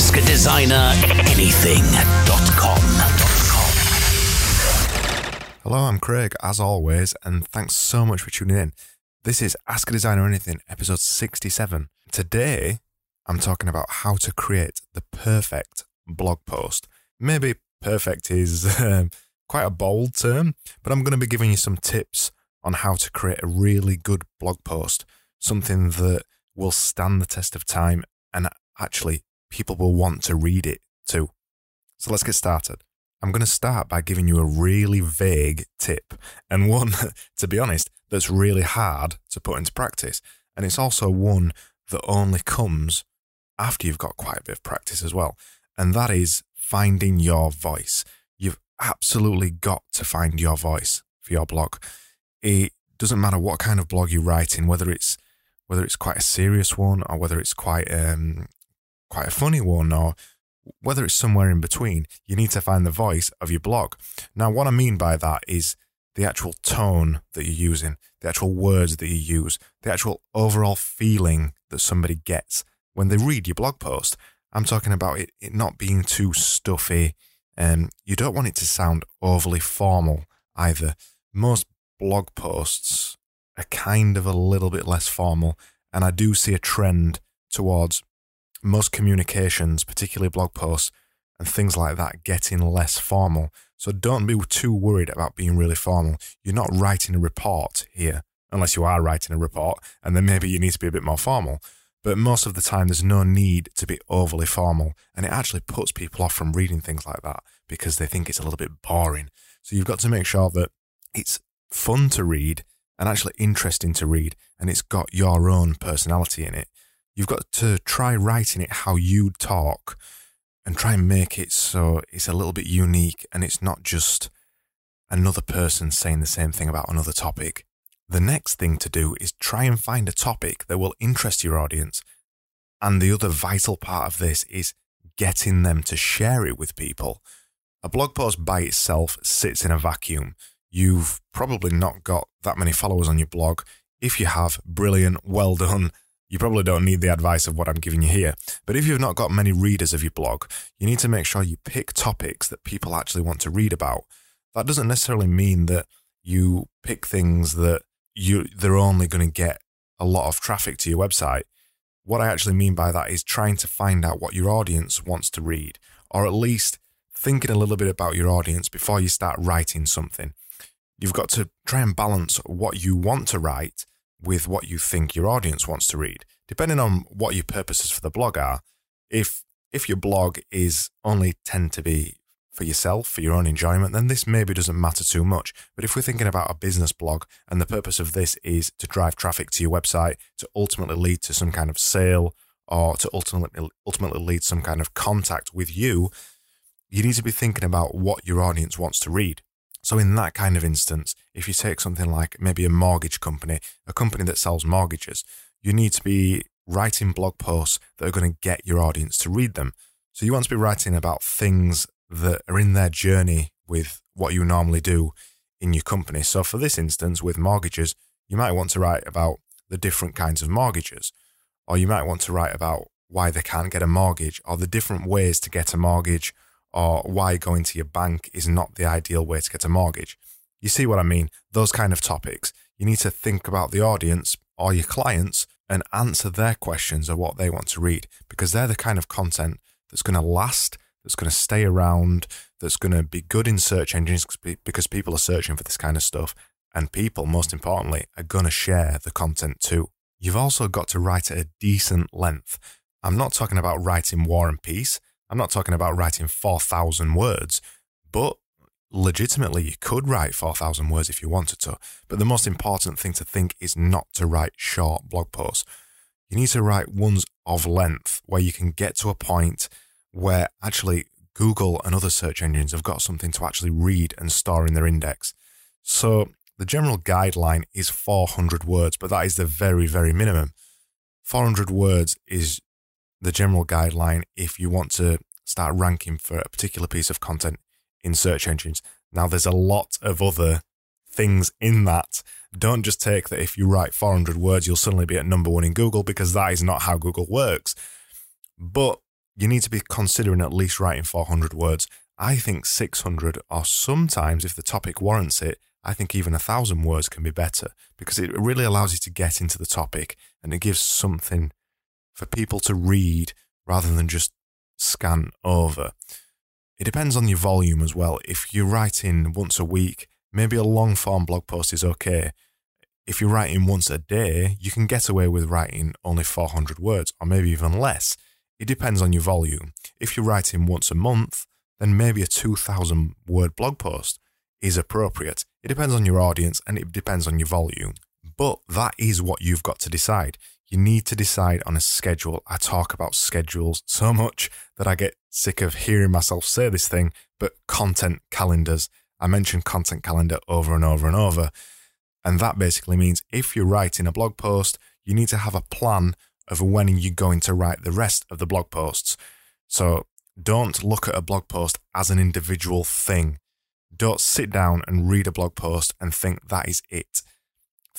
Ask a Designer Anything.com. Hello, I'm Craig, as always, and thanks so much for tuning in. This is Ask a Designer Anything, episode 67. Today, I'm talking about how to create the perfect blog post. Maybe perfect is um, quite a bold term, but I'm going to be giving you some tips on how to create a really good blog post, something that will stand the test of time and actually people will want to read it too. So let's get started. I'm going to start by giving you a really vague tip and one, to be honest, that's really hard to put into practice. And it's also one that only comes after you've got quite a bit of practice as well. And that is finding your voice. You've absolutely got to find your voice for your blog. It doesn't matter what kind of blog you're writing, whether it's whether it's quite a serious one or whether it's quite um, quite a funny one or whether it's somewhere in between, you need to find the voice of your blog. Now, what I mean by that is the actual tone that you're using, the actual words that you use, the actual overall feeling that somebody gets when they read your blog post. I'm talking about it, it not being too stuffy. and you don't want it to sound overly formal either. Most blog posts are kind of a little bit less formal, and I do see a trend towards most communications, particularly blog posts and things like that, getting less formal. So don't be too worried about being really formal. You're not writing a report here, unless you are writing a report, and then maybe you need to be a bit more formal. But most of the time, there's no need to be overly formal, and it actually puts people off from reading things like that because they think it's a little bit boring. So you've got to make sure that it's fun to read and actually interesting to read, and it's got your own personality in it. You've got to try writing it how you talk and try and make it so it's a little bit unique and it's not just another person saying the same thing about another topic. The next thing to do is try and find a topic that will interest your audience. And the other vital part of this is getting them to share it with people. A blog post by itself sits in a vacuum. You've probably not got that many followers on your blog. If you have, brilliant, well done. You probably don't need the advice of what I'm giving you here. But if you've not got many readers of your blog, you need to make sure you pick topics that people actually want to read about. That doesn't necessarily mean that you pick things that you they're only going to get a lot of traffic to your website. What I actually mean by that is trying to find out what your audience wants to read, or at least thinking a little bit about your audience before you start writing something. You've got to try and balance what you want to write with what you think your audience wants to read. Depending on what your purposes for the blog are, if if your blog is only tend to be for yourself, for your own enjoyment, then this maybe doesn't matter too much. But if we're thinking about a business blog and the purpose of this is to drive traffic to your website, to ultimately lead to some kind of sale or to ultimately ultimately lead some kind of contact with you, you need to be thinking about what your audience wants to read. So, in that kind of instance, if you take something like maybe a mortgage company, a company that sells mortgages, you need to be writing blog posts that are going to get your audience to read them. So, you want to be writing about things that are in their journey with what you normally do in your company. So, for this instance, with mortgages, you might want to write about the different kinds of mortgages, or you might want to write about why they can't get a mortgage, or the different ways to get a mortgage or why going to your bank is not the ideal way to get a mortgage. You see what I mean? Those kind of topics. You need to think about the audience or your clients and answer their questions or what they want to read because they're the kind of content that's going to last, that's going to stay around, that's going to be good in search engines because people are searching for this kind of stuff. And people, most importantly, are going to share the content too. You've also got to write at a decent length. I'm not talking about writing war and peace. I'm not talking about writing 4,000 words, but legitimately you could write 4,000 words if you wanted to. But the most important thing to think is not to write short blog posts. You need to write ones of length where you can get to a point where actually Google and other search engines have got something to actually read and store in their index. So the general guideline is 400 words, but that is the very, very minimum. 400 words is the general guideline if you want to start ranking for a particular piece of content in search engines. Now, there's a lot of other things in that. Don't just take that if you write 400 words, you'll suddenly be at number one in Google because that is not how Google works. But you need to be considering at least writing 400 words. I think 600, or sometimes if the topic warrants it, I think even a thousand words can be better because it really allows you to get into the topic and it gives something for people to read rather than just scan over. It depends on your volume as well. If you're writing once a week, maybe a long form blog post is okay. If you're writing once a day, you can get away with writing only 400 words or maybe even less. It depends on your volume. If you're writing once a month, then maybe a 2,000 word blog post is appropriate. It depends on your audience and it depends on your volume. But that is what you've got to decide. You need to decide on a schedule. I talk about schedules so much that I get sick of hearing myself say this thing, but content calendars. I mention content calendar over and over and over. And that basically means if you're writing a blog post, you need to have a plan of when you're going to write the rest of the blog posts. So don't look at a blog post as an individual thing. Don't sit down and read a blog post and think that is it.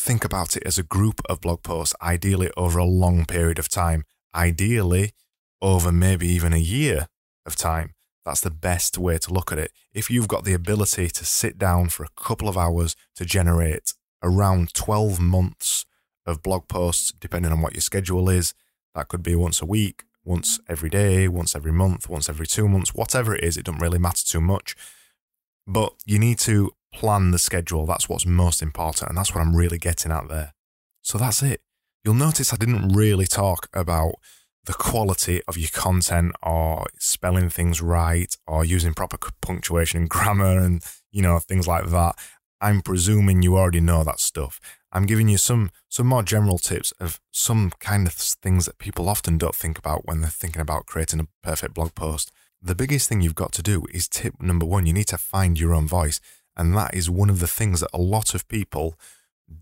Think about it as a group of blog posts, ideally over a long period of time, ideally over maybe even a year of time. That's the best way to look at it. If you've got the ability to sit down for a couple of hours to generate around 12 months of blog posts, depending on what your schedule is. That could be once a week, once every day, once every month, once every two months, whatever it is, it doesn't really matter too much. But you need to plan the schedule. That's what's most important. And that's what I'm really getting at there. So that's it. You'll notice I didn't really talk about the quality of your content or spelling things right or using proper punctuation and grammar and, you know, things like that. I'm presuming you already know that stuff. I'm giving you some some more general tips of some kind of things that people often don't think about when they're thinking about creating a perfect blog post. The biggest thing you've got to do is tip number 1, you need to find your own voice, and that is one of the things that a lot of people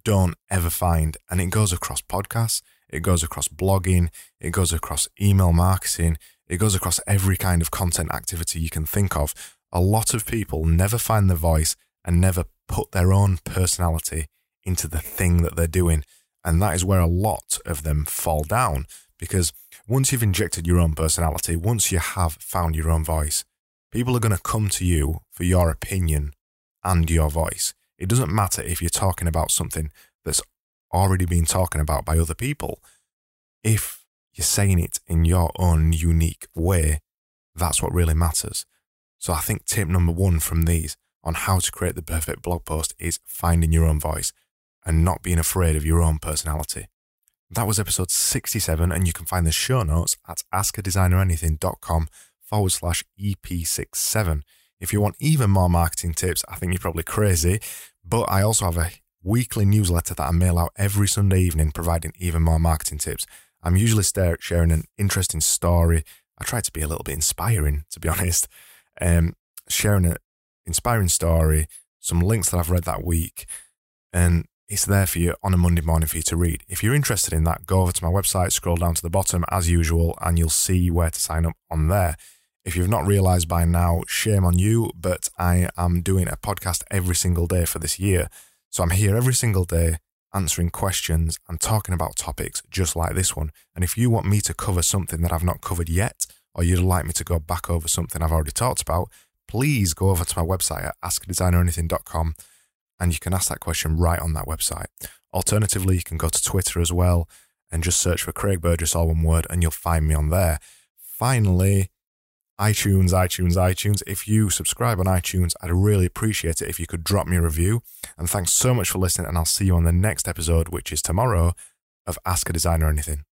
don't ever find, and it goes across podcasts, it goes across blogging, it goes across email marketing, it goes across every kind of content activity you can think of. A lot of people never find their voice and never put their own personality into the thing that they're doing. And that is where a lot of them fall down because once you've injected your own personality, once you have found your own voice, people are going to come to you for your opinion and your voice. It doesn't matter if you're talking about something that's already been talking about by other people. If you're saying it in your own unique way, that's what really matters. So I think tip number one from these on how to create the perfect blog post is finding your own voice and not being afraid of your own personality. That was episode 67, and you can find the show notes at askadesigneranything.com forward slash EP67. If you want even more marketing tips, I think you're probably crazy, but I also have a weekly newsletter that I mail out every Sunday evening providing even more marketing tips. I'm usually sharing an interesting story. I try to be a little bit inspiring, to be honest. Um, sharing an inspiring story, some links that I've read that week, and it's there for you on a Monday morning for you to read. If you're interested in that, go over to my website, scroll down to the bottom as usual, and you'll see where to sign up on there. If you've not realized by now, shame on you, but I am doing a podcast every single day for this year. So I'm here every single day answering questions and talking about topics just like this one. And if you want me to cover something that I've not covered yet, or you'd like me to go back over something I've already talked about, please go over to my website at askadesigneranything.com and you can ask that question right on that website. Alternatively, you can go to Twitter as well and just search for Craig Burgess, all one word, and you'll find me on there. Finally, iTunes, iTunes, iTunes. If you subscribe on iTunes, I'd really appreciate it if you could drop me a review. And thanks so much for listening, and I'll see you on the next episode, which is tomorrow, of Ask a Designer Anything.